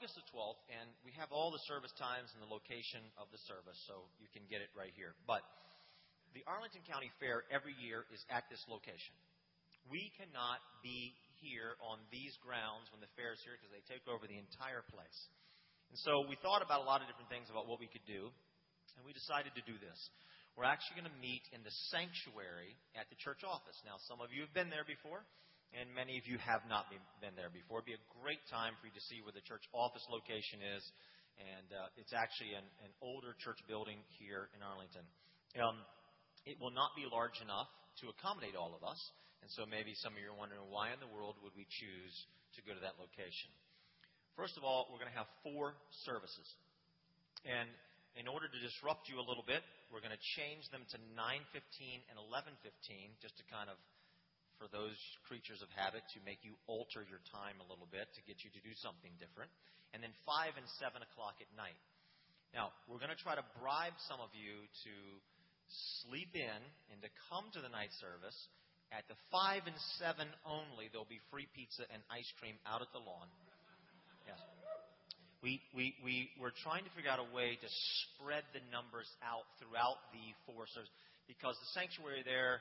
August the 12th, and we have all the service times and the location of the service, so you can get it right here. But the Arlington County Fair every year is at this location. We cannot be here on these grounds when the fair is here because they take over the entire place. And so we thought about a lot of different things about what we could do, and we decided to do this. We're actually going to meet in the sanctuary at the church office. Now, some of you have been there before and many of you have not been there before. It'd be a great time for you to see where the church office location is, and uh, it's actually an, an, older church building here in Arlington. Um, it will not be large enough to accommodate all of us, and so maybe some of you are wondering why in the world would we choose to go to that location. First of all, we're going to have four services, and in order to disrupt you a little bit, we're going to change them to 9:15 and 11:15, just to kind of for those creatures of habit to make you alter your time a little bit to get you to do something different. And then 5 and 7 o'clock at night. Now, we're going to try to bribe some of you to sleep in and to come to the night service. At the 5 and 7 only, there'll be free pizza and ice cream out at the lawn. Yes. We, we, we, we're trying to figure out a way to spread the numbers out throughout the four services because the sanctuary there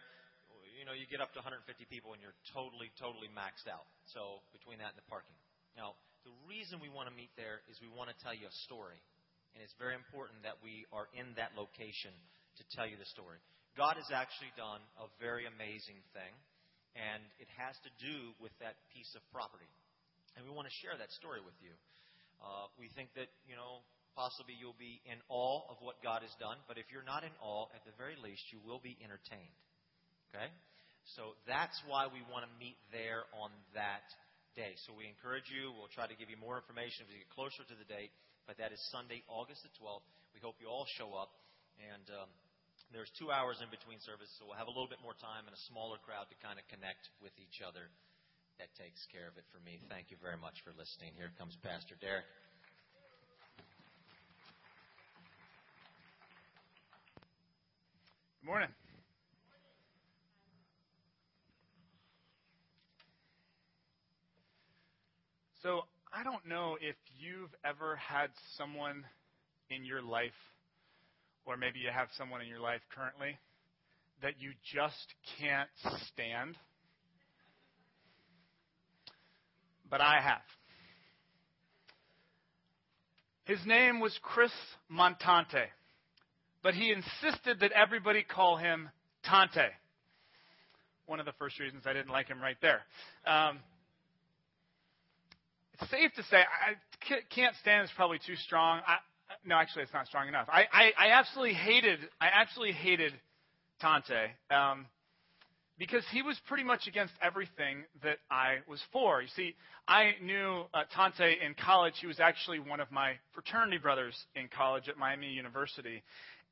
you know, you get up to 150 people and you're totally, totally maxed out. So between that and the parking. Now, the reason we want to meet there is we want to tell you a story. And it's very important that we are in that location to tell you the story. God has actually done a very amazing thing, and it has to do with that piece of property. And we want to share that story with you. Uh, we think that, you know, possibly you'll be in awe of what God has done, but if you're not in awe, at the very least, you will be entertained. Okay? So that's why we want to meet there on that day. So we encourage you. We'll try to give you more information as we get closer to the date. But that is Sunday, August the 12th. We hope you all show up. And um, there's two hours in between services, so we'll have a little bit more time and a smaller crowd to kind of connect with each other. That takes care of it for me. Thank you very much for listening. Here comes Pastor Derek. Good morning. So I don't know if you've ever had someone in your life, or maybe you have someone in your life currently, that you just can't stand. But I have. His name was Chris Montante, but he insisted that everybody call him Tante. One of the first reasons I didn't like him right there. Um, safe to say, I can't stand is probably too strong. I, no, actually, it's not strong enough. I, I, I absolutely hated, I absolutely hated Tante um, because he was pretty much against everything that I was for. You see, I knew uh, Tante in college. He was actually one of my fraternity brothers in college at Miami University,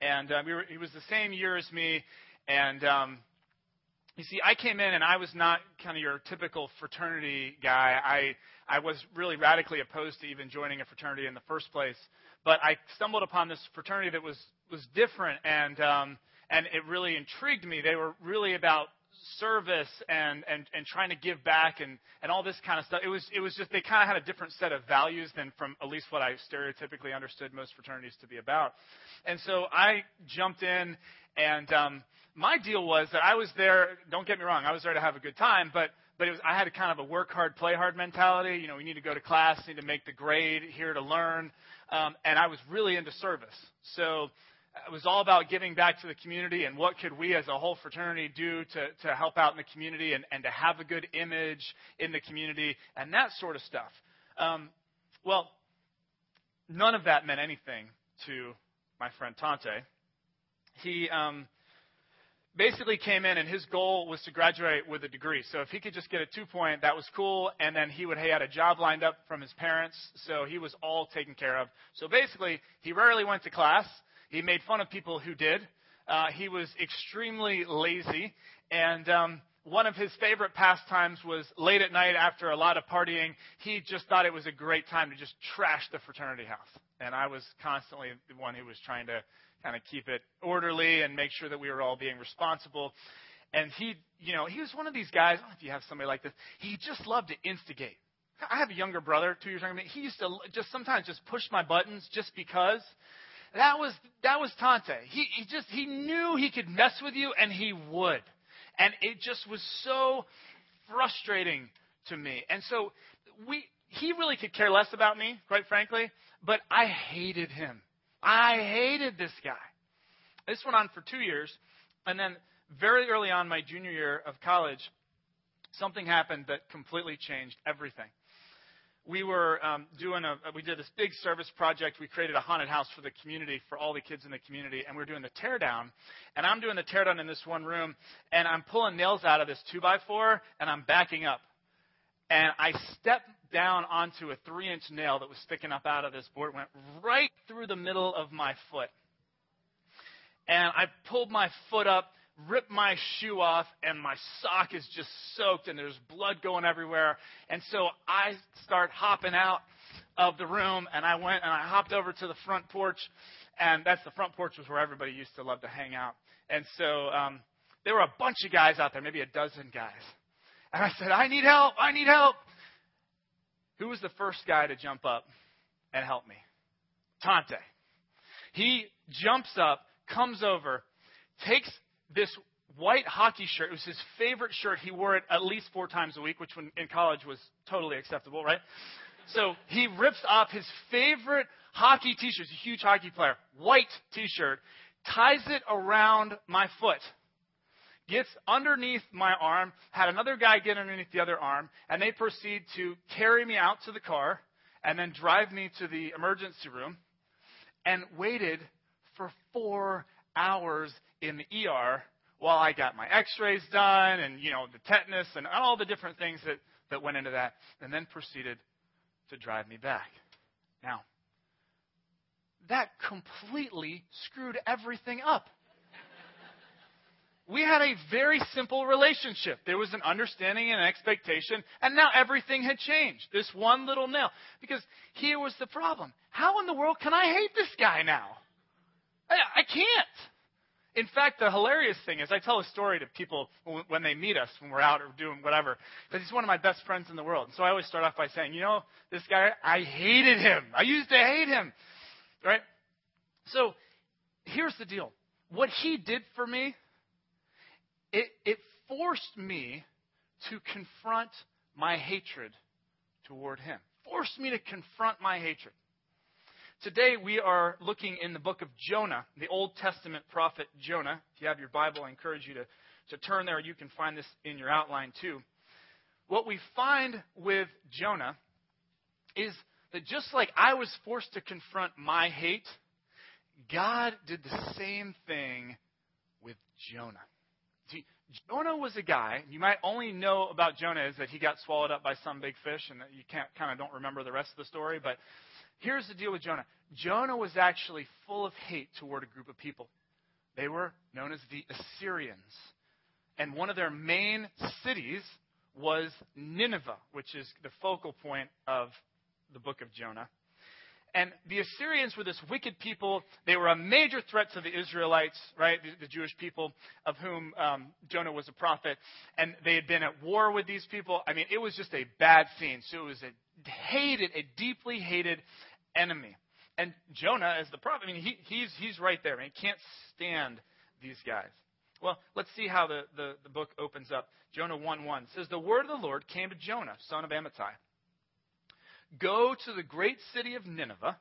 and uh, we were, he was the same year as me. And um, you see, I came in and I was not kind of your typical fraternity guy. I I was really radically opposed to even joining a fraternity in the first place. But I stumbled upon this fraternity that was was different and um, and it really intrigued me. They were really about service and, and, and trying to give back and, and all this kind of stuff. It was, it was just, they kind of had a different set of values than from at least what I stereotypically understood most fraternities to be about. And so I jumped in and, um, my deal was that I was there. Don't get me wrong, I was there to have a good time, but but it was, I had a kind of a work hard, play hard mentality. You know, we need to go to class, need to make the grade, here to learn, um, and I was really into service. So it was all about giving back to the community and what could we as a whole fraternity do to, to help out in the community and, and to have a good image in the community and that sort of stuff. Um, well, none of that meant anything to my friend Tante. He um, basically came in and his goal was to graduate with a degree. So if he could just get a two point, that was cool. And then he would he had a job lined up from his parents, so he was all taken care of. So basically, he rarely went to class. He made fun of people who did. Uh, he was extremely lazy, and um, one of his favorite pastimes was late at night after a lot of partying. He just thought it was a great time to just trash the fraternity house. And I was constantly the one who was trying to kind of keep it orderly and make sure that we were all being responsible. And he, you know, he was one of these guys. I don't know if you have somebody like this. He just loved to instigate. I have a younger brother, two years younger than me. He used to just sometimes just push my buttons just because. That was that was Tante. He he just he knew he could mess with you and he would. And it just was so frustrating to me. And so we he really could care less about me, quite frankly, but I hated him. I hated this guy. This went on for 2 years and then very early on my junior year of college something happened that completely changed everything we were um, doing a we did this big service project. We created a haunted house for the community for all the kids in the community, and we are doing the teardown. And I'm doing the teardown in this one room, and I'm pulling nails out of this two by four, and I'm backing up, and I stepped down onto a three inch nail that was sticking up out of this board, went right through the middle of my foot, and I pulled my foot up rip my shoe off and my sock is just soaked and there's blood going everywhere. And so I start hopping out of the room and I went and I hopped over to the front porch and that's the front porch was where everybody used to love to hang out. And so um, there were a bunch of guys out there, maybe a dozen guys. And I said, I need help. I need help. Who was the first guy to jump up and help me? Tante. He jumps up, comes over, takes this white hockey shirt. It was his favorite shirt. He wore it at least four times a week, which when in college was totally acceptable, right? So he rips off his favorite hockey t-shirt. He's a huge hockey player. White t-shirt. Ties it around my foot. Gets underneath my arm. Had another guy get underneath the other arm. And they proceed to carry me out to the car and then drive me to the emergency room and waited for four hours in the ER while I got my x-rays done and, you know, the tetanus and all the different things that, that went into that, and then proceeded to drive me back. Now, that completely screwed everything up. We had a very simple relationship. There was an understanding and an expectation, and now everything had changed. This one little nail. Because here was the problem. How in the world can I hate this guy now? I, I can't. In fact, the hilarious thing is, I tell a story to people when they meet us, when we're out or doing whatever, because he's one of my best friends in the world. So I always start off by saying, you know, this guy, I hated him. I used to hate him. Right? So here's the deal. What he did for me, it, it forced me to confront my hatred toward him. Forced me to confront my hatred. Today we are looking in the book of Jonah, the Old Testament prophet Jonah. If you have your Bible, I encourage you to, to turn there. You can find this in your outline too. What we find with Jonah is that just like I was forced to confront my hate, God did the same thing with Jonah. Jonah was a guy, you might only know about Jonah is that he got swallowed up by some big fish and that you can't, kind of don't remember the rest of the story, but Here's the deal with Jonah Jonah was actually full of hate toward a group of people. They were known as the Assyrians. And one of their main cities was Nineveh, which is the focal point of the book of Jonah. And the Assyrians were this wicked people. They were a major threat to the Israelites, right? The, the Jewish people of whom um, Jonah was a prophet. And they had been at war with these people. I mean, it was just a bad scene. So it was a hated, a deeply hated enemy. And Jonah, as the prophet, I mean, he, he's, he's right there. I mean, he can't stand these guys. Well, let's see how the, the, the book opens up. Jonah 1 1 says, The word of the Lord came to Jonah, son of Amittai. Go to the great city of Nineveh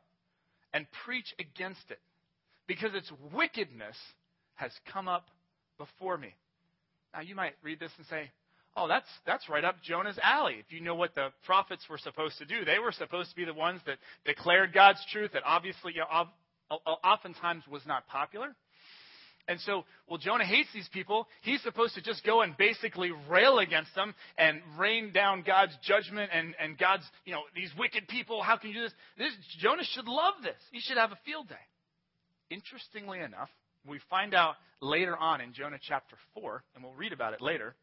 and preach against it, because its wickedness has come up before me. Now, you might read this and say, Oh, that's that's right up Jonah's alley. If you know what the prophets were supposed to do, they were supposed to be the ones that declared God's truth that obviously you know, oftentimes was not popular. And so, well, Jonah hates these people. He's supposed to just go and basically rail against them and rain down God's judgment and, and God's, you know, these wicked people. How can you do this? this? Jonah should love this. He should have a field day. Interestingly enough, we find out later on in Jonah chapter 4, and we'll read about it later,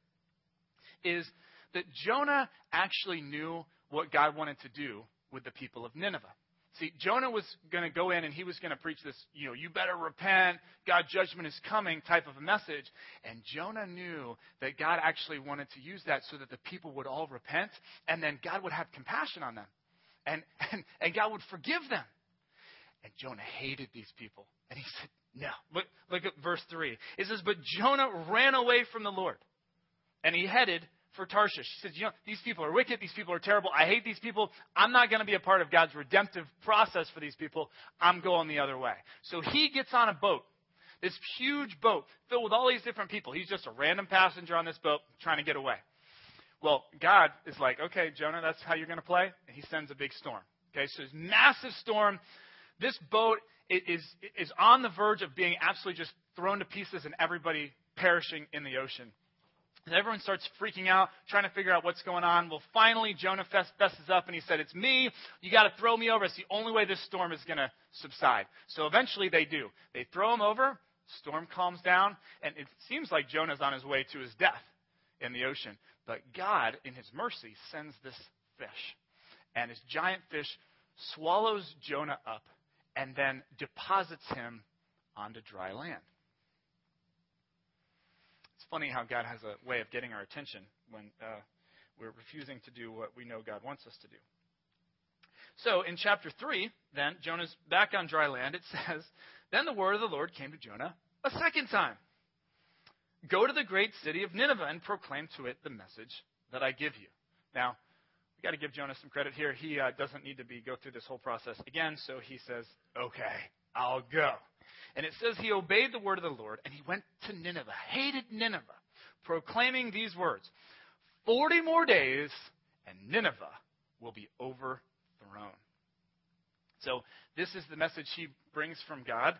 is that Jonah actually knew what God wanted to do with the people of Nineveh. See, Jonah was going to go in and he was going to preach this, you know, you better repent, God judgment is coming type of a message. And Jonah knew that God actually wanted to use that so that the people would all repent and then God would have compassion on them. And, and, and God would forgive them. And Jonah hated these people. And he said, no. Look, look at verse 3. It says, But Jonah ran away from the Lord. And he headed for Tarshish. He says, You know, these people are wicked. These people are terrible. I hate these people. I'm not going to be a part of God's redemptive process for these people. I'm going the other way. So he gets on a boat, this huge boat filled with all these different people. He's just a random passenger on this boat trying to get away. Well, God is like, Okay, Jonah, that's how you're going to play? And he sends a big storm. Okay, so this massive storm. This boat is, is on the verge of being absolutely just thrown to pieces and everybody perishing in the ocean. And everyone starts freaking out, trying to figure out what's going on. Well, finally, Jonah fesses up and he said, It's me. You got to throw me over. It's the only way this storm is going to subside. So eventually they do. They throw him over, storm calms down, and it seems like Jonah's on his way to his death in the ocean. But God, in his mercy, sends this fish. And this giant fish swallows Jonah up and then deposits him onto dry land funny how God has a way of getting our attention when uh, we're refusing to do what we know God wants us to do. So in chapter 3, then, Jonah's back on dry land. It says, Then the word of the Lord came to Jonah a second time Go to the great city of Nineveh and proclaim to it the message that I give you. Now, we've got to give Jonah some credit here. He uh, doesn't need to be go through this whole process again, so he says, Okay, I'll go. And it says he obeyed the word of the Lord and he went to Nineveh, hated Nineveh, proclaiming these words 40 more days and Nineveh will be overthrown. So, this is the message he brings from God.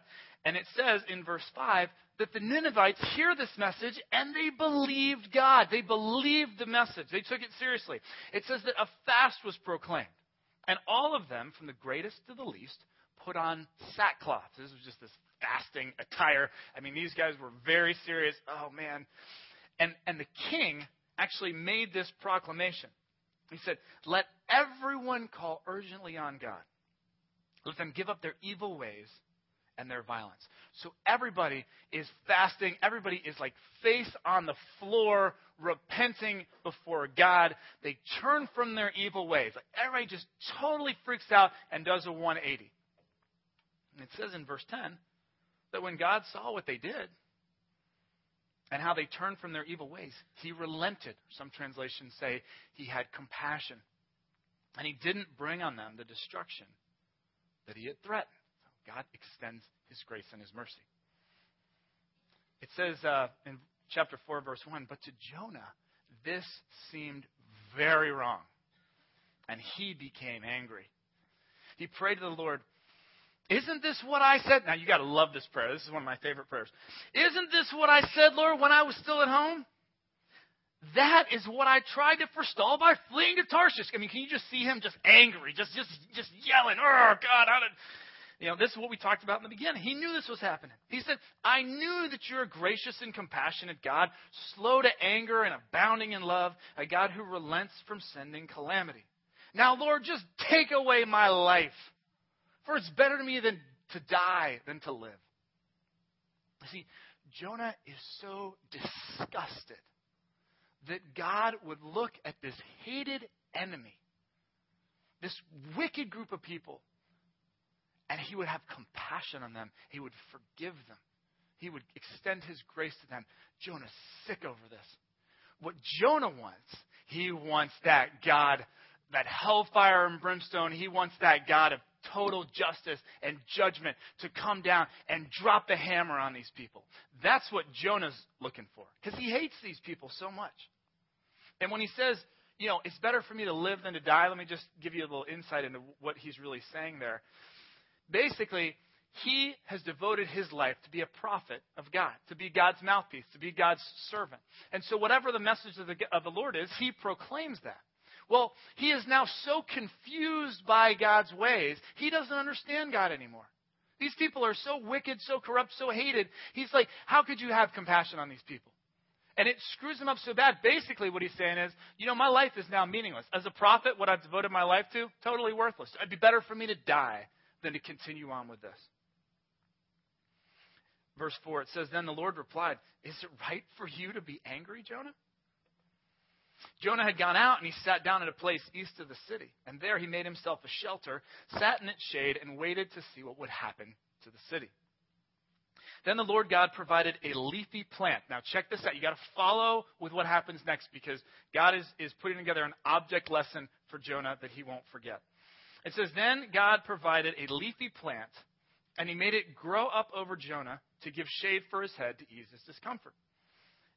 And it says in verse 5 that the Ninevites hear this message and they believed God. They believed the message. They took it seriously. It says that a fast was proclaimed. And all of them, from the greatest to the least, put on sackcloth. This was just this fasting attire. I mean, these guys were very serious. Oh, man. And, and the king actually made this proclamation. He said, Let everyone call urgently on God. Let them give up their evil ways and their violence. So everybody is fasting. Everybody is like face on the floor, repenting before God. They turn from their evil ways. Like everybody just totally freaks out and does a 180. And it says in verse 10 that when God saw what they did and how they turned from their evil ways, he relented. Some translations say he had compassion. And he didn't bring on them the destruction that he had threatened. God extends his grace and his mercy. It says uh, in chapter 4, verse 1 But to Jonah, this seemed very wrong, and he became angry. He prayed to the Lord, isn't this what I said? Now you got to love this prayer. This is one of my favorite prayers. Isn't this what I said, Lord, when I was still at home? That is what I tried to forestall by fleeing to Tarshish. I mean, can you just see him just angry, just just just yelling, "Oh God, how did?" You know, this is what we talked about in the beginning. He knew this was happening. He said, "I knew that you're a gracious and compassionate God, slow to anger and abounding in love, a God who relents from sending calamity. Now, Lord, just take away my life." For it's better to me than to die than to live. See, Jonah is so disgusted that God would look at this hated enemy, this wicked group of people, and he would have compassion on them. He would forgive them. He would extend his grace to them. Jonah's sick over this. What Jonah wants, he wants that God, that hellfire and brimstone. He wants that God of total justice and judgment to come down and drop the hammer on these people. That's what Jonah's looking for because he hates these people so much. And when he says, you know, it's better for me to live than to die, let me just give you a little insight into what he's really saying there. Basically, he has devoted his life to be a prophet of God, to be God's mouthpiece, to be God's servant. And so, whatever the message of the, of the Lord is, he proclaims that. Well, he is now so confused by God's ways, he doesn't understand God anymore. These people are so wicked, so corrupt, so hated. He's like, how could you have compassion on these people? And it screws him up so bad. Basically, what he's saying is, you know, my life is now meaningless. As a prophet, what I've devoted my life to, totally worthless. It'd be better for me to die than to continue on with this. Verse 4, it says, Then the Lord replied, Is it right for you to be angry, Jonah? Jonah had gone out and he sat down at a place east of the city. And there he made himself a shelter, sat in its shade, and waited to see what would happen to the city. Then the Lord God provided a leafy plant. Now check this out. You got to follow with what happens next because God is, is putting together an object lesson for Jonah that he won't forget. It says, Then God provided a leafy plant, and he made it grow up over Jonah to give shade for his head to ease his discomfort.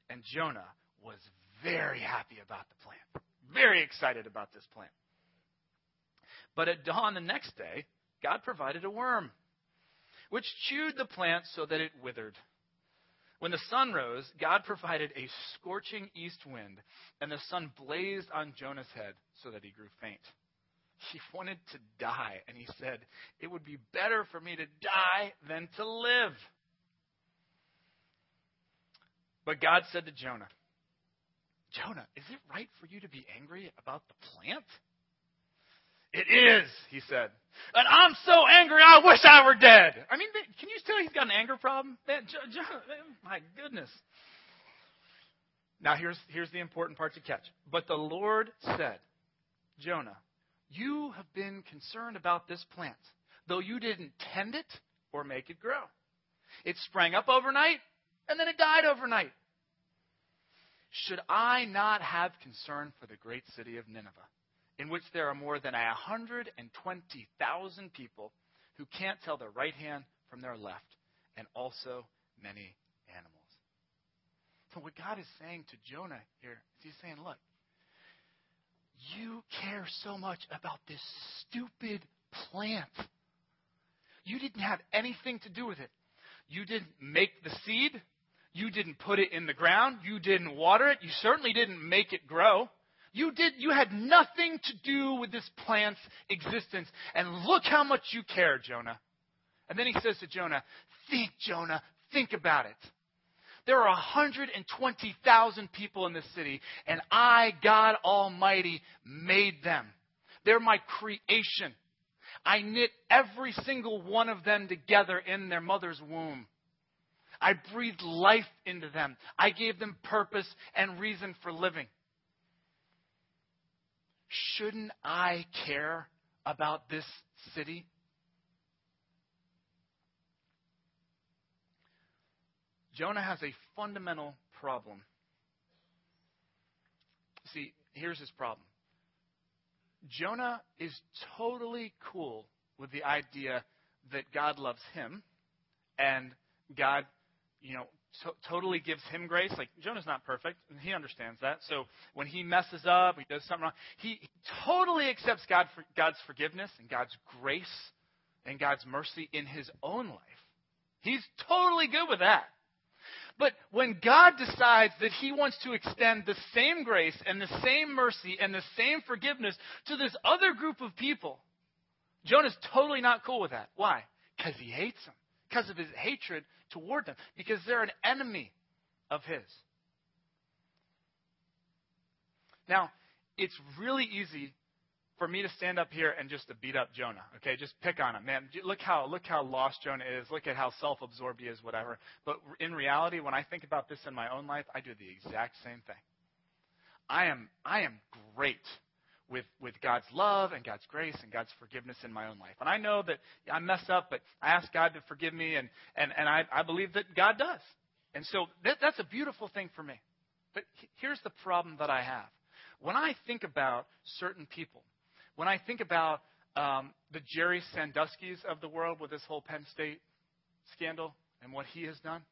And Jonah was very happy about the plant, very excited about this plant. But at dawn the next day, God provided a worm which chewed the plant so that it withered. When the sun rose, God provided a scorching east wind, and the sun blazed on Jonah's head so that he grew faint. He wanted to die, and he said, It would be better for me to die than to live. But God said to Jonah, Jonah, is it right for you to be angry about the plant? It is, he said. And I'm so angry, I wish I were dead. I mean, can you tell he's got an anger problem? Man, my goodness. Now, here's, here's the important part to catch. But the Lord said, Jonah, you have been concerned about this plant, though you didn't tend it or make it grow. It sprang up overnight, and then it died overnight. Should I not have concern for the great city of Nineveh? in which there are more than 120,000 people who can't tell their right hand from their left, and also many animals. So, what God is saying to Jonah here is He's saying, Look, you care so much about this stupid plant. You didn't have anything to do with it. You didn't make the seed. You didn't put it in the ground. You didn't water it. You certainly didn't make it grow. You did you had nothing to do with this plant's existence. And look how much you care, Jonah. And then he says to Jonah, Think, Jonah, think about it. There are 120,000 people in this city, and I, God Almighty, made them. They're my creation. I knit every single one of them together in their mother's womb. I breathed life into them. I gave them purpose and reason for living shouldn't I care about this city? Jonah has a fundamental problem. See, here's his problem. Jonah is totally cool with the idea that God loves him and God, you know, to- totally gives him grace. Like Jonah's not perfect, and he understands that. So when he messes up, he does something wrong, he, he totally accepts God for, God's forgiveness and God's grace and God's mercy in his own life. He's totally good with that. But when God decides that He wants to extend the same grace and the same mercy and the same forgiveness to this other group of people, Jonah's totally not cool with that. Why? Because he hates them. Because of his hatred toward them because they're an enemy of his. Now, it's really easy for me to stand up here and just to beat up Jonah. Okay, just pick on him, man. Look how look how lost Jonah is. Look at how self-absorbed he is, whatever. But in reality, when I think about this in my own life, I do the exact same thing. I am I am great with, with God's love and God's grace and God's forgiveness in my own life. And I know that I mess up, but I ask God to forgive me, and, and, and I, I believe that God does. And so that, that's a beautiful thing for me. But here's the problem that I have. When I think about certain people, when I think about um, the Jerry Sandusky's of the world with this whole Penn State scandal and what he has done,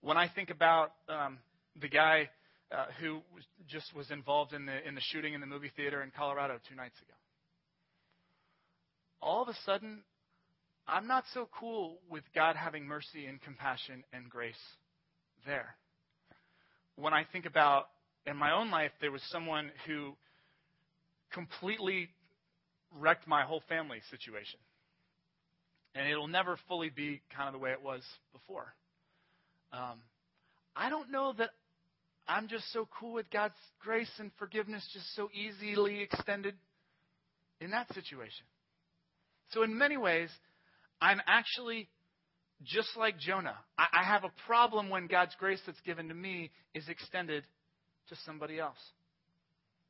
when I think about um, the guy uh, who was, just was involved in the in the shooting in the movie theater in Colorado two nights ago. All of a sudden, I'm not so cool with God having mercy and compassion and grace there. When I think about in my own life, there was someone who completely wrecked my whole family situation. And it'll never fully be kind of the way it was before. Um, I don't know that I'm just so cool with God's grace and forgiveness just so easily extended in that situation. So, in many ways, I'm actually just like Jonah. I, have a problem when God's grace that's given to me is extended to somebody else.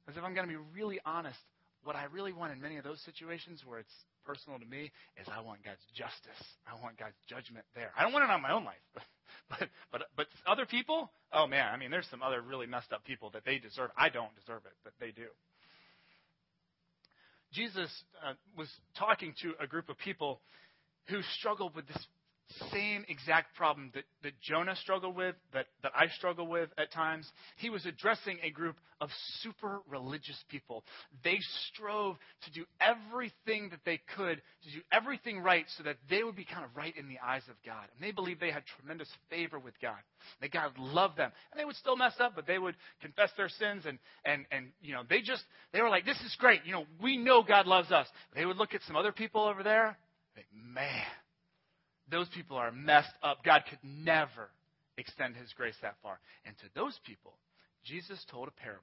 As if I'm going to be really honest, what I really want in many of those situations where it's personal to me is I want God's justice. I want God's judgment there. I don't want it on my own life. But but but other people, oh man, I mean there's some other really messed up people that they deserve. I don't deserve it, but they do. Jesus uh, was talking to a group of people who struggled with this same exact problem that, that Jonah struggled with, that, that I struggle with at times. He was addressing a group of super religious people. They strove to do everything that they could to do everything right so that they would be kind of right in the eyes of God. And they believed they had tremendous favor with God. That God loved them. And they would still mess up, but they would confess their sins and, and, and you know, they just, they were like, this is great. You know, we know God loves us. They would look at some other people over there, like, man, those people are messed up. God could never extend his grace that far. And to those people, Jesus told a parable.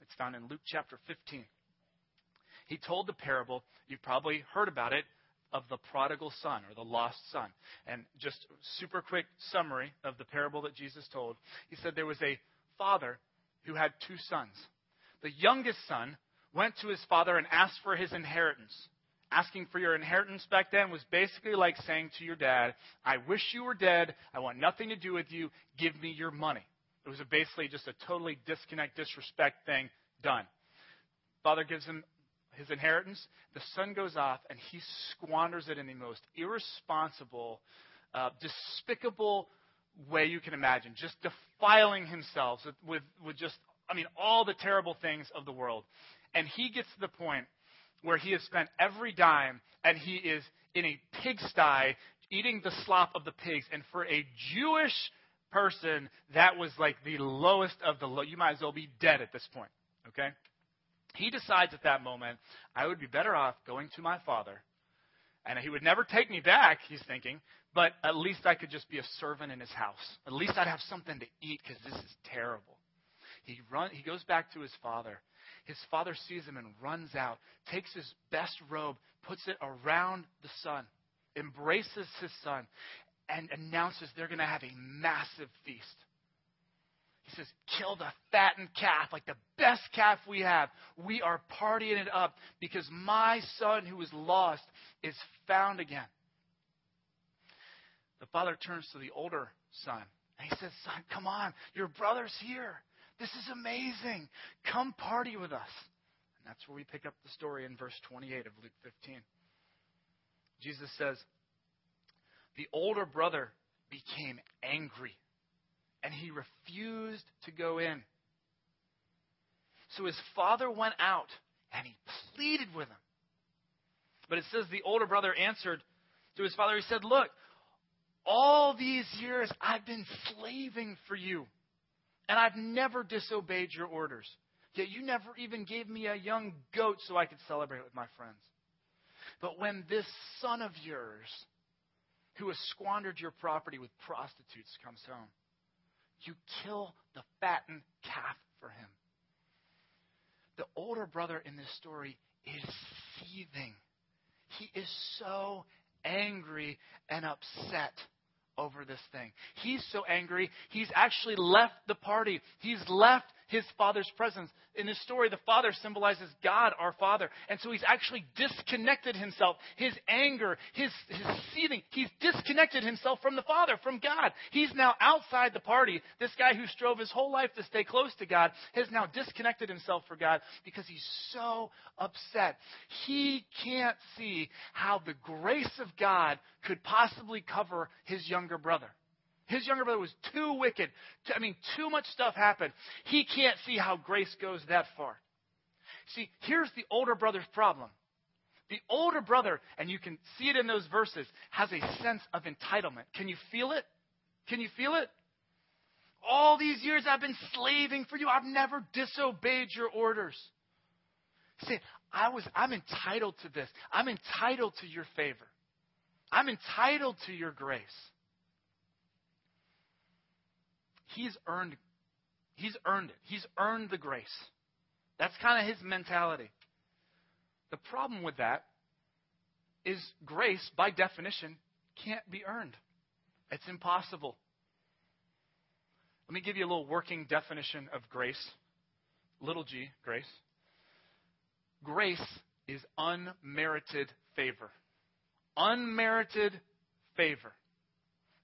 It's found in Luke chapter 15. He told the parable, you've probably heard about it, of the prodigal son or the lost son. And just super quick summary of the parable that Jesus told. He said there was a father who had two sons. The youngest son went to his father and asked for his inheritance asking for your inheritance back then was basically like saying to your dad, I wish you were dead. I want nothing to do with you. Give me your money. It was basically just a totally disconnect, disrespect thing done. Father gives him his inheritance. The son goes off and he squanders it in the most irresponsible, uh, despicable way you can imagine, just defiling himself with, with, just, I mean, all the terrible things of the world. And he gets to the point where he has spent every dime and he is in a pigsty eating the slop of the pigs. And for a Jewish person, that was like the lowest of the low. You might as well be dead at this point. Okay? He decides at that moment, I would be better off going to my father. And he would never take me back, he's thinking, but at least I could just be a servant in his house. At least I'd have something to eat because this is terrible. He, run, he goes back to his father his father sees him and runs out, takes his best robe, puts it around the son, embraces his son, and announces they're going to have a massive feast. He says, Kill the fattened calf, like the best calf we have. We are partying it up because my son who was lost is found again. The father turns to the older son and he says, Son, come on, your brother's here. This is amazing. Come party with us. And that's where we pick up the story in verse 28 of Luke 15. Jesus says, The older brother became angry, and he refused to go in. So his father went out, and he pleaded with him. But it says the older brother answered to his father, He said, Look, all these years I've been slaving for you and I've never disobeyed your orders. Yet you never even gave me a young goat so I could celebrate with my friends. But when this son of yours, who has squandered your property with prostitutes, comes home, you kill the fattened calf for him. The older brother in this story is seething. He is so angry and upset over this thing. He's so angry, he's actually left the party. He's left his father's presence. In this story, the father symbolizes God, our father. And so he's actually disconnected himself. His anger, his, his seething, he's disconnected himself from the father, from God. He's now outside the party. This guy who strove his whole life to stay close to God has now disconnected himself from God because he's so upset. He can't see how the grace of God could possibly cover his younger brother. His younger brother was too wicked. I mean, too much stuff happened. He can't see how grace goes that far. See, here's the older brother's problem. The older brother, and you can see it in those verses, has a sense of entitlement. Can you feel it? Can you feel it? All these years I've been slaving for you. I've never disobeyed your orders. See, I was I'm entitled to this. I'm entitled to your favor. I'm entitled to your grace. He's earned, he's earned it. He's earned the grace. That's kind of his mentality. The problem with that is grace, by definition, can't be earned. It's impossible. Let me give you a little working definition of grace. Little g, grace. Grace is unmerited favor. Unmerited favor.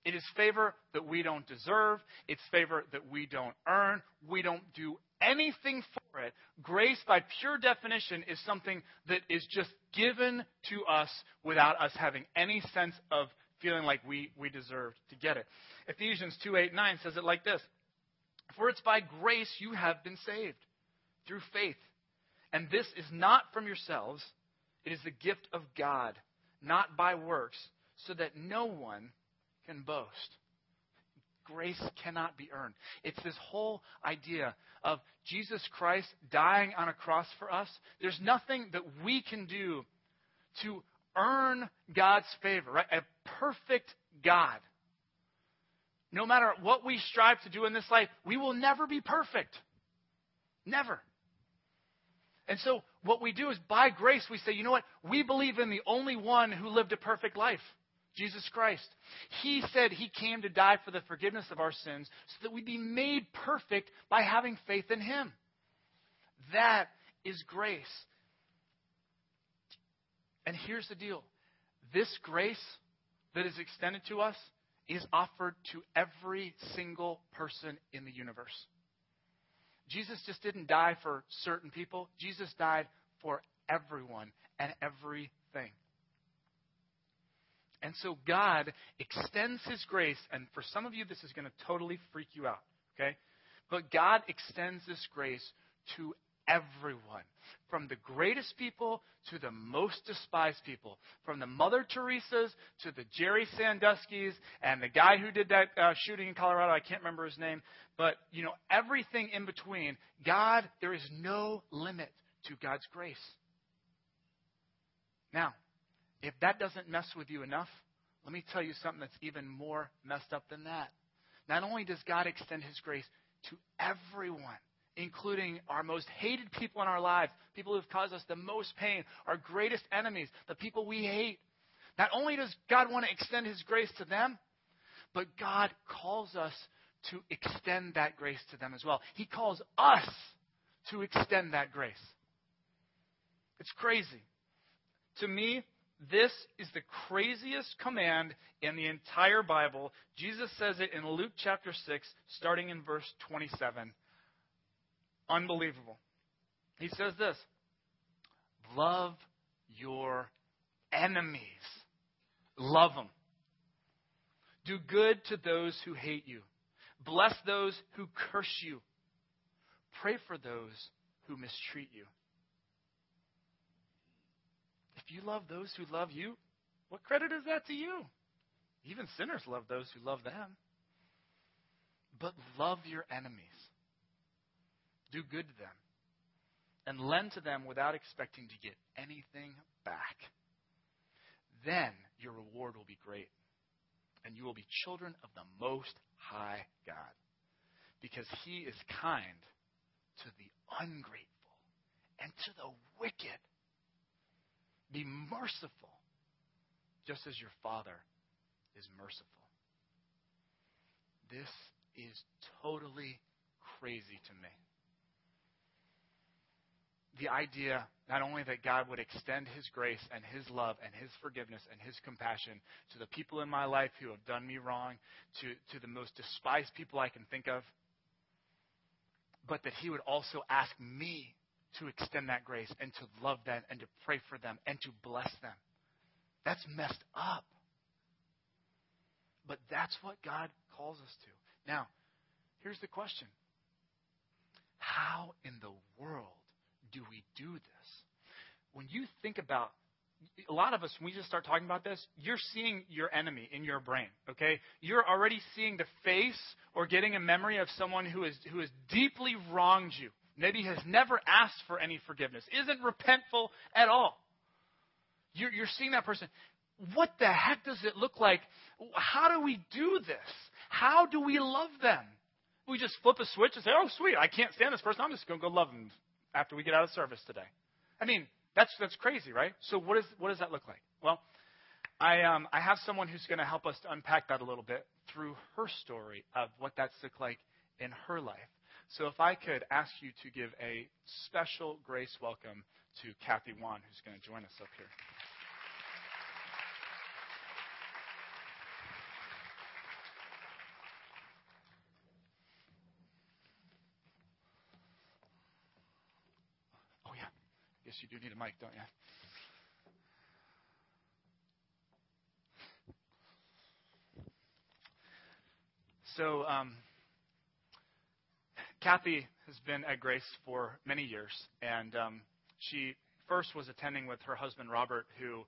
It is favor that we don't deserve. It's favor that we don't earn. We don't do anything for it. Grace, by pure definition, is something that is just given to us without us having any sense of feeling like we, we deserved to get it. Ephesians 2 8 9 says it like this For it's by grace you have been saved through faith. And this is not from yourselves, it is the gift of God, not by works, so that no one can boast. Grace cannot be earned. It's this whole idea of Jesus Christ dying on a cross for us. There's nothing that we can do to earn God's favor, right? A perfect God. No matter what we strive to do in this life, we will never be perfect. Never. And so, what we do is by grace, we say, you know what? We believe in the only one who lived a perfect life. Jesus Christ. He said he came to die for the forgiveness of our sins so that we'd be made perfect by having faith in him. That is grace. And here's the deal this grace that is extended to us is offered to every single person in the universe. Jesus just didn't die for certain people, Jesus died for everyone and everything. And so God extends His grace, and for some of you, this is going to totally freak you out, okay? But God extends this grace to everyone, from the greatest people to the most despised people, from the Mother Teresa's to the Jerry Sandusky's and the guy who did that uh, shooting in Colorado. I can't remember his name, but you know everything in between. God, there is no limit to God's grace. Now, if that doesn't mess with you enough, let me tell you something that's even more messed up than that. Not only does God extend His grace to everyone, including our most hated people in our lives, people who have caused us the most pain, our greatest enemies, the people we hate. Not only does God want to extend His grace to them, but God calls us to extend that grace to them as well. He calls us to extend that grace. It's crazy. To me, this is the craziest command in the entire Bible. Jesus says it in Luke chapter 6, starting in verse 27. Unbelievable. He says this Love your enemies, love them. Do good to those who hate you, bless those who curse you, pray for those who mistreat you. If you love those who love you, what credit is that to you? Even sinners love those who love them. But love your enemies. Do good to them. And lend to them without expecting to get anything back. Then your reward will be great. And you will be children of the Most High God. Because He is kind to the ungrateful and to the wicked. Be merciful, just as your Father is merciful. This is totally crazy to me. The idea not only that God would extend His grace and His love and His forgiveness and His compassion to the people in my life who have done me wrong, to, to the most despised people I can think of, but that He would also ask me to extend that grace and to love them and to pray for them and to bless them. That's messed up. But that's what God calls us to. Now, here's the question How in the world do we do this? When you think about a lot of us, when we just start talking about this, you're seeing your enemy in your brain, okay? You're already seeing the face or getting a memory of someone who, is, who has deeply wronged you maybe has never asked for any forgiveness, isn't repentful at all. You're, you're seeing that person. What the heck does it look like? How do we do this? How do we love them? We just flip a switch and say, "Oh, sweet, I can't stand this person. I'm just going to go love them after we get out of service today." I mean, that's that's crazy, right? So what is what does that look like? Well, I um I have someone who's going to help us to unpack that a little bit through her story of what that's looked like in her life. So if I could ask you to give a special grace welcome to Kathy Wan, who's going to join us up here. Oh, yeah. Yes, you do need a mic, don't you? So, um, Kathy has been at Grace for many years, and um, she first was attending with her husband Robert, who,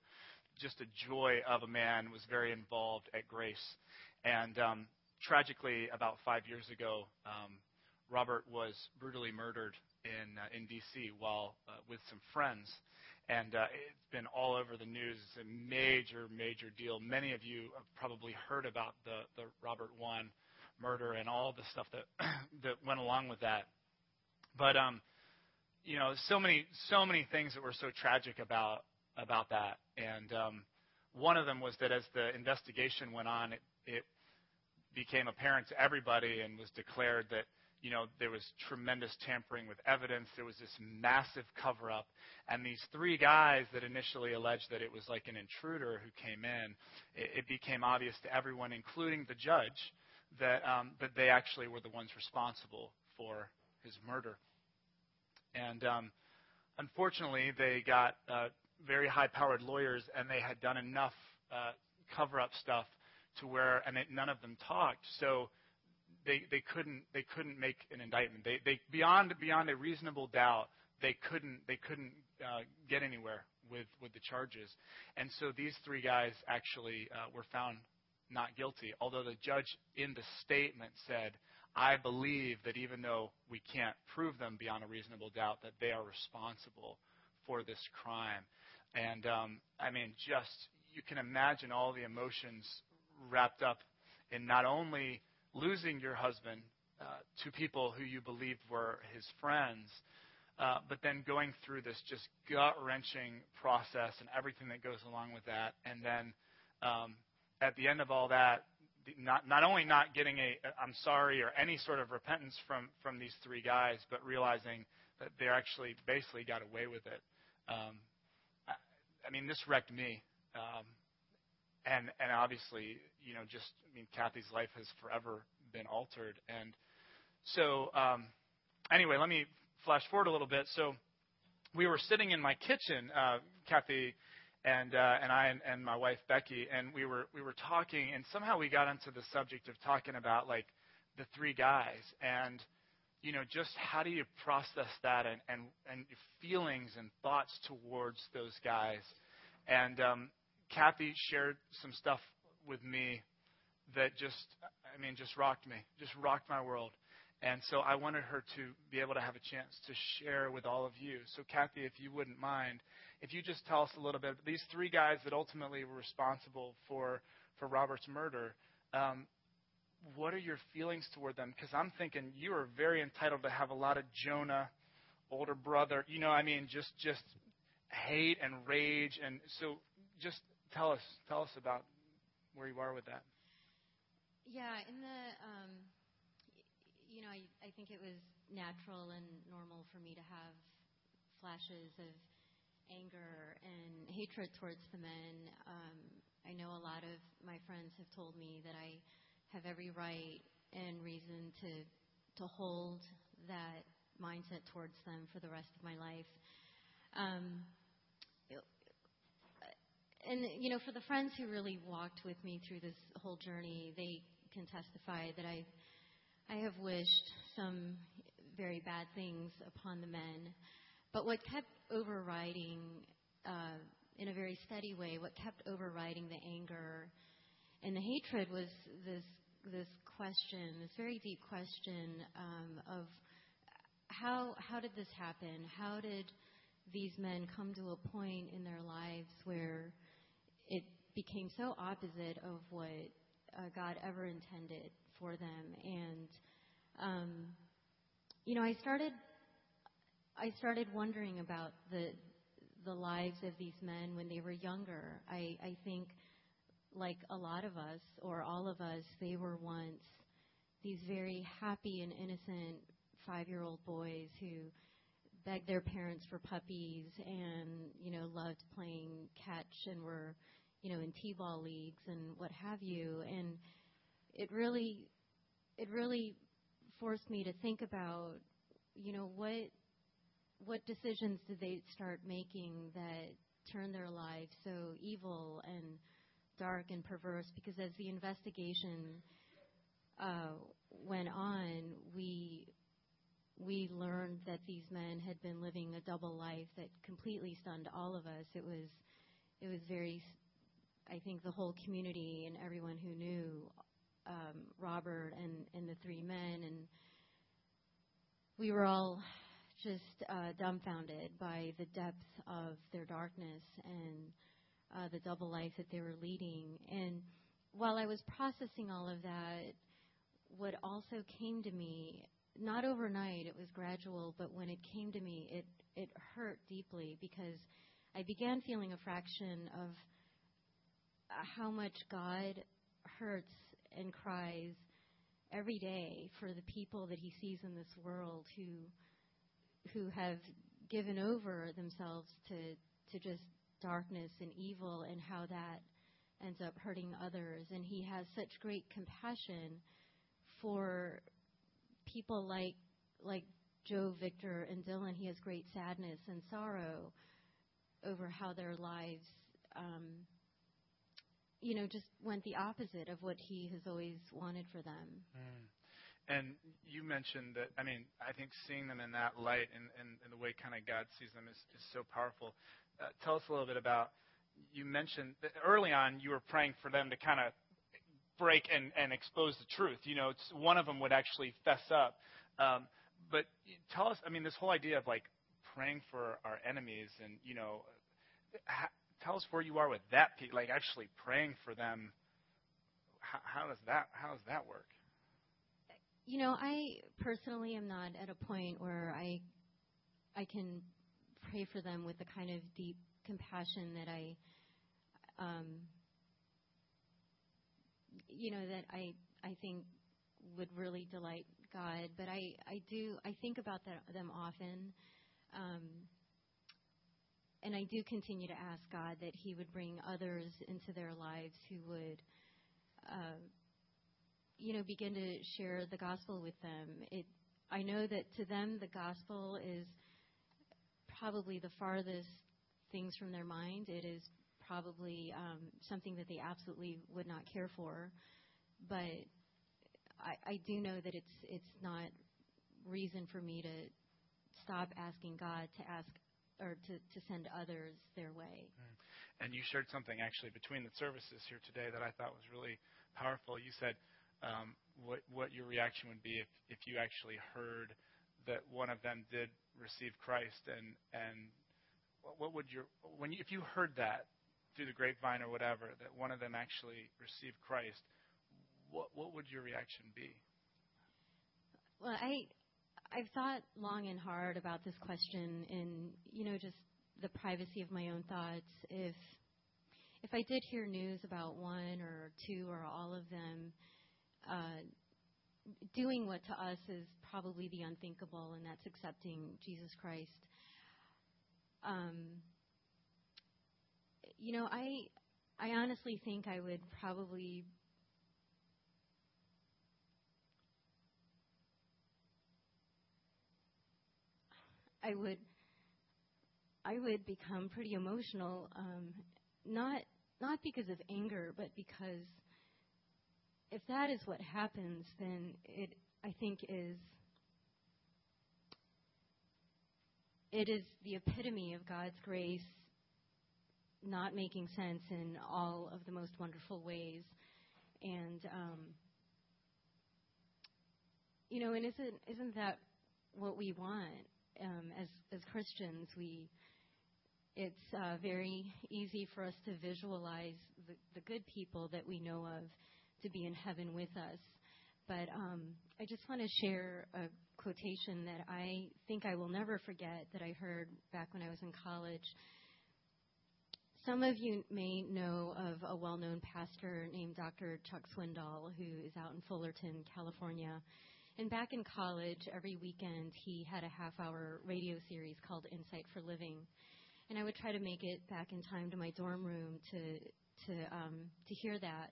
just a joy of a man, was very involved at Grace. And um, tragically, about five years ago, um, Robert was brutally murdered in uh, in D.C. while uh, with some friends, and uh, it's been all over the news. It's a major, major deal. Many of you have probably heard about the the Robert Wone murder and all the stuff that that went along with that. But um, you know, so many so many things that were so tragic about about that, and um, one of them was that as the investigation went on, it, it became apparent to everybody and was declared that you know, there was tremendous tampering with evidence. There was this massive cover up. And these three guys that initially alleged that it was like an intruder who came in, it, it became obvious to everyone, including the judge, that, um, that they actually were the ones responsible for his murder. And um, unfortunately, they got uh, very high powered lawyers, and they had done enough uh, cover up stuff to where, and it, none of them talked. So they, they couldn't they couldn't make an indictment. They, they beyond beyond a reasonable doubt they couldn't they couldn't uh, get anywhere with with the charges. And so these three guys actually uh, were found not guilty. Although the judge in the statement said, "I believe that even though we can't prove them beyond a reasonable doubt, that they are responsible for this crime." And um, I mean, just you can imagine all the emotions wrapped up in not only losing your husband uh, to people who you believed were his friends, uh, but then going through this just gut wrenching process and everything that goes along with that, and then um, at the end of all that, not not only not getting a I'm sorry or any sort of repentance from from these three guys, but realizing that they actually basically got away with it. Um, I, I mean, this wrecked me. Um, and and obviously, you know, just I mean, Kathy's life has forever been altered. And so, um, anyway, let me flash forward a little bit. So, we were sitting in my kitchen, uh, Kathy and uh, and I and, my wife Becky, and we were we were talking, and somehow we got into the subject of talking about like the three guys and you know just how do you process that and and and feelings and thoughts towards those guys and um Kathy shared some stuff with me that just, I mean, just rocked me, just rocked my world. And so I wanted her to be able to have a chance to share with all of you. So, Kathy, if you wouldn't mind, if you just tell us a little bit, these three guys that ultimately were responsible for, for Robert's murder, um, what are your feelings toward them? Because I'm thinking you are very entitled to have a lot of Jonah, older brother, you know, I mean, just just hate and rage. And so just tell us tell us about where you are with that. Yeah, in the um, you know, I, I think it was natural and normal for me to have flashes of anger and hatred towards the men. Um, I know a lot of my friends have told me that I have every right and reason to to hold that mindset towards them for the rest of my life. Um, and you know, for the friends who really walked with me through this whole journey, they can testify that I, I have wished some very bad things upon the men. But what kept overriding, uh, in a very steady way, what kept overriding the anger and the hatred was this this question, this very deep question um, of how how did this happen? How did these men come to a point in their lives where it became so opposite of what uh, God ever intended for them. And Um, you know, I started I started wondering about the the lives of these men when they were younger. I, I think, like a lot of us, or all of us, they were once these very happy and innocent five year old boys who begged their parents for puppies and, you know, loved playing catch and were, you know, in T ball leagues and what have you. And it really, it really forced me to think about, you know, what what decisions did they start making that turned their lives so evil and dark and perverse? Because as the investigation uh, went on, we we learned that these men had been living a double life that completely stunned all of us. It was it was very, I think, the whole community and everyone who knew um, Robert and and the three men and we were all just uh, dumbfounded by the depth of their darkness and uh, the double life that they were leading. And while I was processing all of that, what also came to me, not overnight, it was gradual, but when it came to me, it, it hurt deeply because I began feeling a fraction of how much God hurts and cries every day for the people that he sees in this world who who have given over themselves to to just darkness and evil and how that ends up hurting others and he has such great compassion for people like like Joe, Victor, and Dylan. He has great sadness and sorrow over how their lives, um, you know, just went the opposite of what he has always wanted for them. Mm. And you mentioned that, I mean, I think seeing them in that light and, and, and the way kind of God sees them is, is so powerful. Uh, tell us a little bit about, you mentioned early on you were praying for them to kind of break and, and expose the truth. You know, one of them would actually fess up. Um, but tell us, I mean, this whole idea of like praying for our enemies and, you know, ha, tell us where you are with that, like actually praying for them. How, how does that, how does that work? You know, I personally am not at a point where I I can pray for them with the kind of deep compassion that I um you know that I I think would really delight God, but I I do I think about that, them often. Um and I do continue to ask God that He would bring others into their lives who would uh, you know, begin to share the gospel with them. It, I know that to them the gospel is probably the farthest things from their mind. It is probably um, something that they absolutely would not care for, but I, I do know that it's it's not reason for me to stop asking God to ask or to, to send others their way. Mm. And you shared something actually between the services here today that I thought was really powerful. You said um, what what your reaction would be if if you actually heard that one of them did receive Christ, and and what would your when you, if you heard that through the grapevine or whatever that one of them actually received Christ, what what would your reaction be? Well, I I've thought long and hard about this question, and you know, just the privacy of my own thoughts. If if I did hear news about one or two or all of them uh, doing what to us is probably the unthinkable, and that's accepting Jesus Christ. Um, you know, I I honestly think I would probably I would I would become pretty emotional, um, not not because of anger, but because if that is what happens, then it, I think, is it is the epitome of God's grace not making sense in all of the most wonderful ways, and um, you know, and isn't isn't that what we want um, as as Christians? We it's uh, very easy for us to visualize the, the good people that we know of to be in heaven with us. but um, I just want to share a quotation that I think I will never forget that I heard back when I was in college. Some of you may know of a well known pastor named Dr. Chuck Swindoll, who is out in Fullerton, California. And back in college, every weekend, he had a half hour radio series called Insight for Living. And I would try to make it back in time to my dorm room to, to, um, to hear that.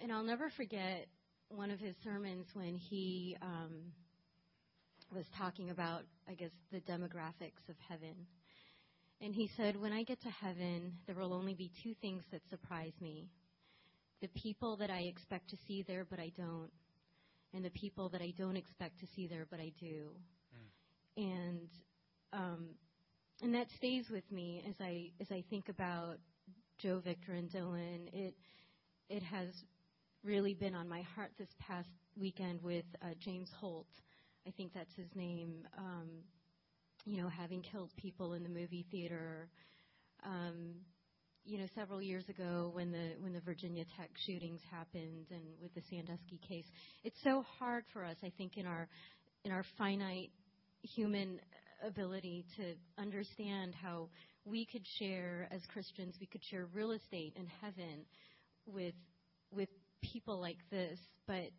And I'll never forget one of his sermons when he um, was talking about, I guess, the demographics of heaven. And he said, When I get to heaven, there will only be two things that surprise me the people that I expect to see there, but I don't, and the people that I don't expect to see there, but I do. Mm. And um, and that stays with me as I as I think about Joe, Victor, and Dylan. It it has really been on my heart this past weekend with uh, James Holt. I think that's his name. Um, you know, having killed people in the movie theater. Um, you know, several years ago when the when the Virginia Tech shootings happened and with the Sandusky case, it's so hard for us, I think, in our in our finite human ability to understand how we could share as Christians, we could share real estate in heaven with with people like this, but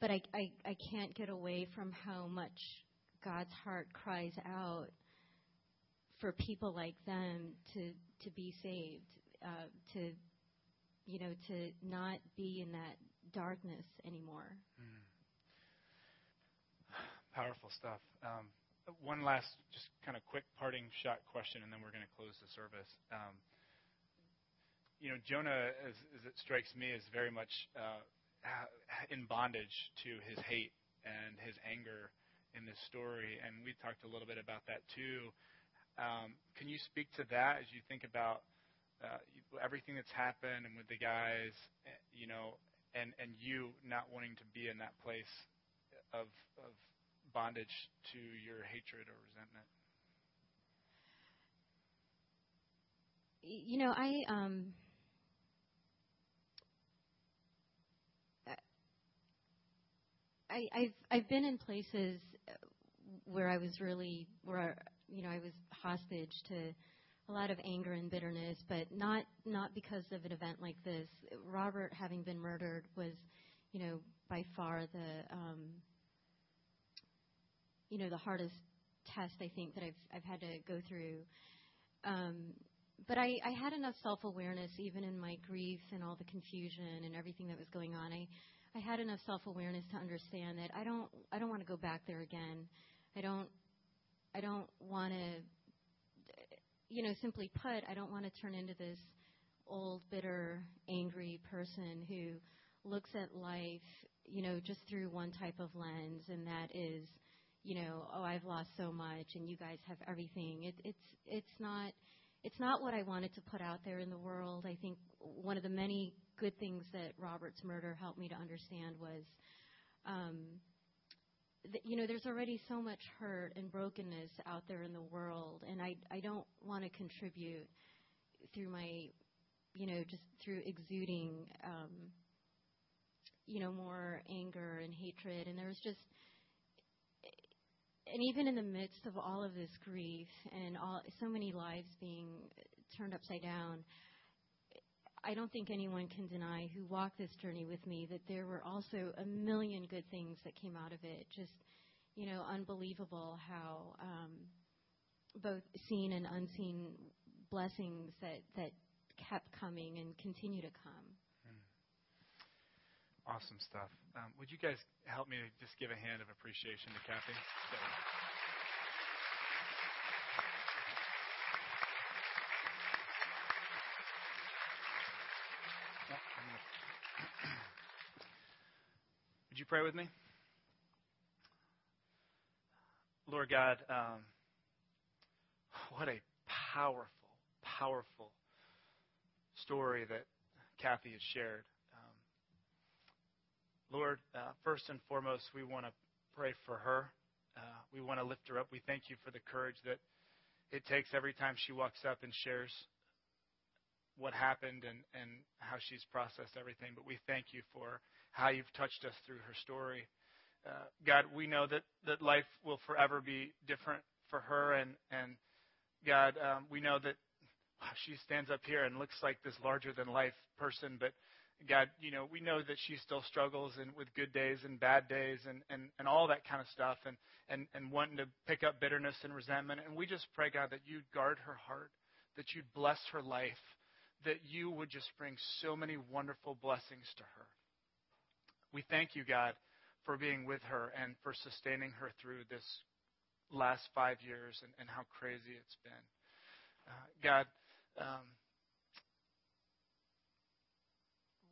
but I, I, I can't get away from how much God's heart cries out for people like them to to be saved, uh, to you know, to not be in that darkness anymore. Mm. Powerful stuff. Um, one last, just kind of quick parting shot question, and then we're going to close the service. Um, you know, Jonah, as, as, it strikes me, is very much uh, in bondage to his hate and his anger in this story, and we talked a little bit about that too. Um, can you speak to that as you think about uh, everything that's happened and with the guys, eh, you know, and and you not wanting to be in that place of of bondage to your hatred or resentment? You know, I um I, I've I've been in places where I was really where you know I was hostage to a lot of anger and bitterness, but not not because of an event like this. Robert having been murdered was, you know, by far the um, you know the hardest test I think that I've I've had to go through. Um, but I, I had enough self awareness, even in my grief and all the confusion and everything that was going on. I I had enough self-awareness to understand that I don't I don't want to go back there again. I don't I don't want to you know simply put I don't want to turn into this old bitter angry person who looks at life you know just through one type of lens and that is you know oh I've lost so much and you guys have everything it, it's it's not it's not what I wanted to put out there in the world I think one of the many good things that Robert's murder helped me to understand was, um, that, you know, there's already so much hurt and brokenness out there in the world, and I I don't want to contribute through my, you know, just through exuding, um, you know, more anger and hatred, and there's just and even in the midst of all of this grief and all so many lives being turned upside down, I don't think anyone can deny who walked this journey with me that there were also a million good things that came out of it. Just, you know, unbelievable how um, both seen and unseen blessings that, that kept coming and continue to come. Hmm. Awesome stuff. Um, would you guys help me just give a hand of appreciation to Kathy? Pray with me? Lord God, um, what a powerful, powerful story that Kathy has shared. Um, Lord, uh, first and foremost, we want to pray for her. Uh, we want to lift her up. We thank you for the courage that it takes every time she walks up and shares what happened and, and how she's processed everything. But we thank you for how you've touched us through her story. Uh, God, we know that, that life will forever be different for her. And, and God, um, we know that she stands up here and looks like this larger than life person, but God, you know, we know that she still struggles and with good days and bad days and, and, and all that kind of stuff and, and, and wanting to pick up bitterness and resentment. And we just pray, God, that you'd guard her heart, that you'd bless her life, that you would just bring so many wonderful blessings to her. We thank you, God, for being with her and for sustaining her through this last five years and, and how crazy it's been. Uh, God, um,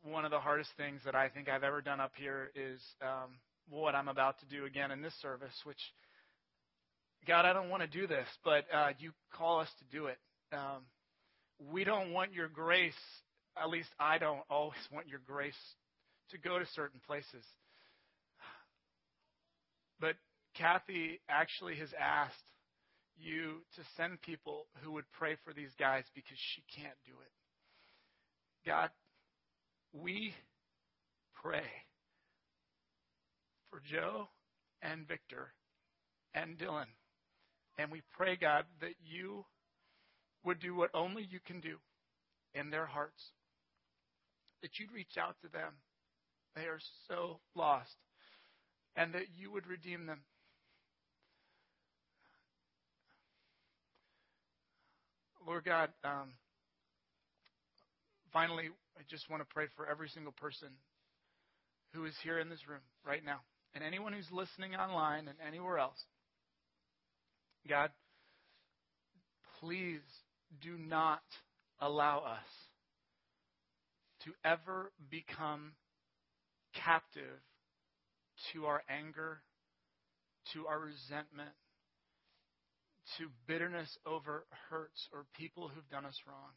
one of the hardest things that I think I've ever done up here is um, what I'm about to do again in this service, which, God, I don't want to do this, but uh, you call us to do it. Um, we don't want your grace, at least I don't always want your grace to go to certain places. But Kathy actually has asked you to send people who would pray for these guys because she can't do it. God, we pray for Joe and Victor and Dylan. And we pray, God, that you would do what only you can do in their hearts. That you'd reach out to them. They are so lost. And that you would redeem them. Lord God, um, finally, I just want to pray for every single person who is here in this room right now and anyone who's listening online and anywhere else. God, please do not allow us to ever become captive to our anger, to our resentment, to bitterness over hurts or people who've done us wrong.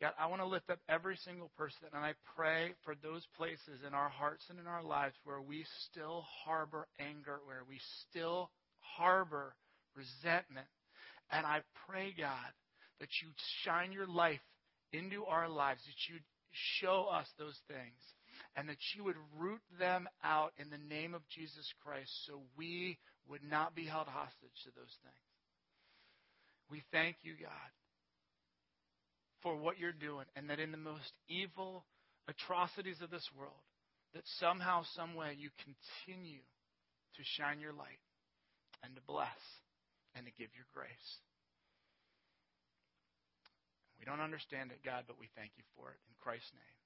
God, I want to lift up every single person, and I pray for those places in our hearts and in our lives where we still harbor anger, where we still harbor resentment. And I pray, God, that you shine your life into our lives, that you show us those things, and that you would root them out in the name of Jesus Christ so we would not be held hostage to those things. We thank you, God, for what you're doing, and that in the most evil atrocities of this world, that somehow, some way, you continue to shine your light and to bless and to give your grace. We don't understand it, God, but we thank you for it. In Christ's name.